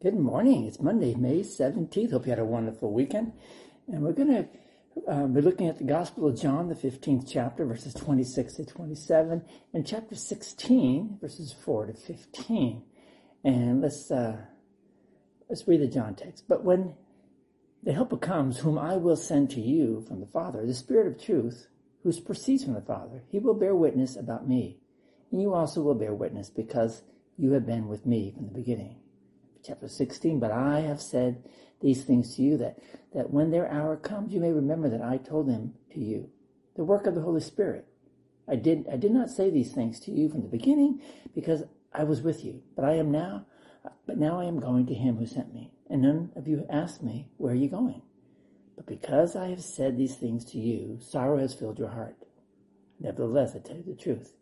Good morning. It's Monday, May 17th. Hope you had a wonderful weekend. And we're going to uh, be looking at the Gospel of John, the 15th chapter, verses 26 to 27, and chapter 16, verses 4 to 15. And let's, uh, let's read the John text. But when the Helper comes, whom I will send to you from the Father, the Spirit of truth, who proceeds from the Father, he will bear witness about me. And you also will bear witness because you have been with me from the beginning chapter 16, but I have said these things to you that, that when their hour comes, you may remember that I told them to you. The work of the Holy Spirit. I did, I did not say these things to you from the beginning because I was with you, but I am now, but now I am going to him who sent me. And none of you asked me, where are you going? But because I have said these things to you, sorrow has filled your heart. Nevertheless, I tell you the truth.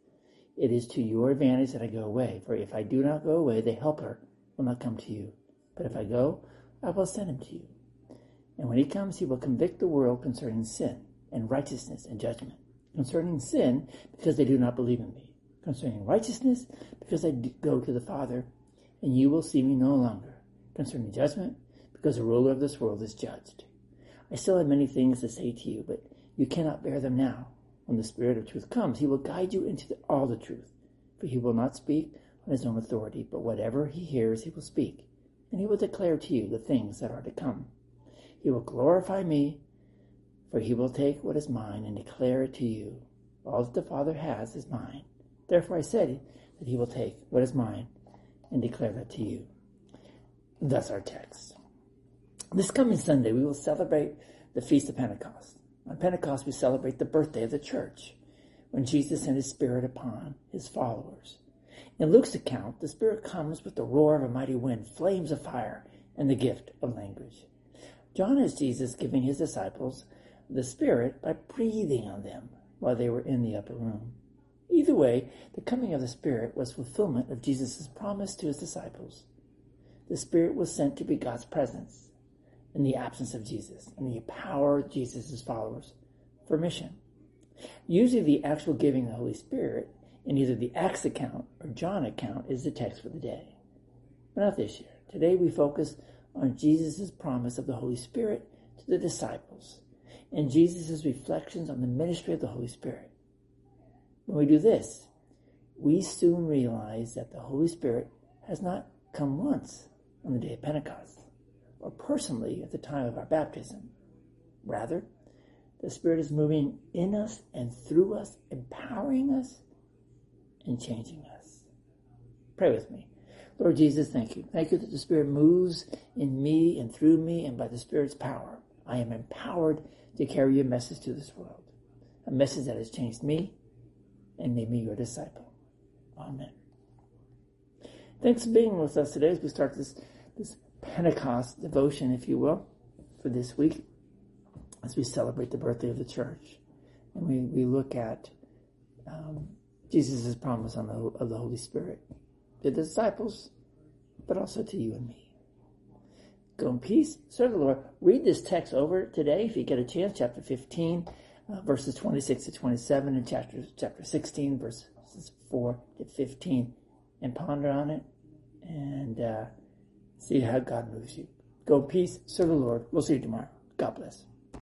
It is to your advantage that I go away, for if I do not go away, the helper will not come to you. But if I go, I will send him to you. And when he comes, he will convict the world concerning sin and righteousness and judgment. Concerning sin, because they do not believe in me. Concerning righteousness, because I go to the Father, and you will see me no longer. Concerning judgment, because the ruler of this world is judged. I still have many things to say to you, but you cannot bear them now. When the Spirit of truth comes, he will guide you into the, all the truth. For he will not speak on his own authority, but whatever he hears he will speak, and he will declare to you the things that are to come. He will glorify me, for he will take what is mine and declare it to you. All that the Father has is mine. Therefore I said that he will take what is mine and declare that to you. Thus our text. This coming Sunday we will celebrate the Feast of Pentecost. On Pentecost we celebrate the birthday of the church, when Jesus sent his Spirit upon his followers. In Luke's account, the Spirit comes with the roar of a mighty wind, flames of fire, and the gift of language. John has Jesus giving his disciples the Spirit by breathing on them while they were in the upper room. Either way, the coming of the Spirit was fulfillment of Jesus' promise to his disciples. The Spirit was sent to be God's presence in the absence of Jesus and the power Jesus' followers for mission. Usually the actual giving of the Holy Spirit in either the Acts account or John account is the text for the day. But not this year. Today we focus on Jesus' promise of the Holy Spirit to the disciples and Jesus' reflections on the ministry of the Holy Spirit. When we do this, we soon realize that the Holy Spirit has not come once on the day of Pentecost or personally at the time of our baptism. Rather, the Spirit is moving in us and through us, empowering us and changing us. Pray with me. Lord Jesus, thank you. Thank you that the Spirit moves in me and through me, and by the Spirit's power, I am empowered to carry your message to this world. A message that has changed me and made me your disciple. Amen. Thanks for being with us today as we start this, this Pentecost devotion, if you will, for this week as we celebrate the birthday of the church. And we, we look at um, Jesus' promise on the, of the Holy Spirit to the disciples, but also to you and me. Go in peace, serve the Lord. Read this text over today if you get a chance, chapter 15, uh, verses 26 to 27, and chapter, chapter 16, verses 4 to 15, and ponder on it and uh, see how God moves you. Go in peace, serve the Lord. We'll see you tomorrow. God bless.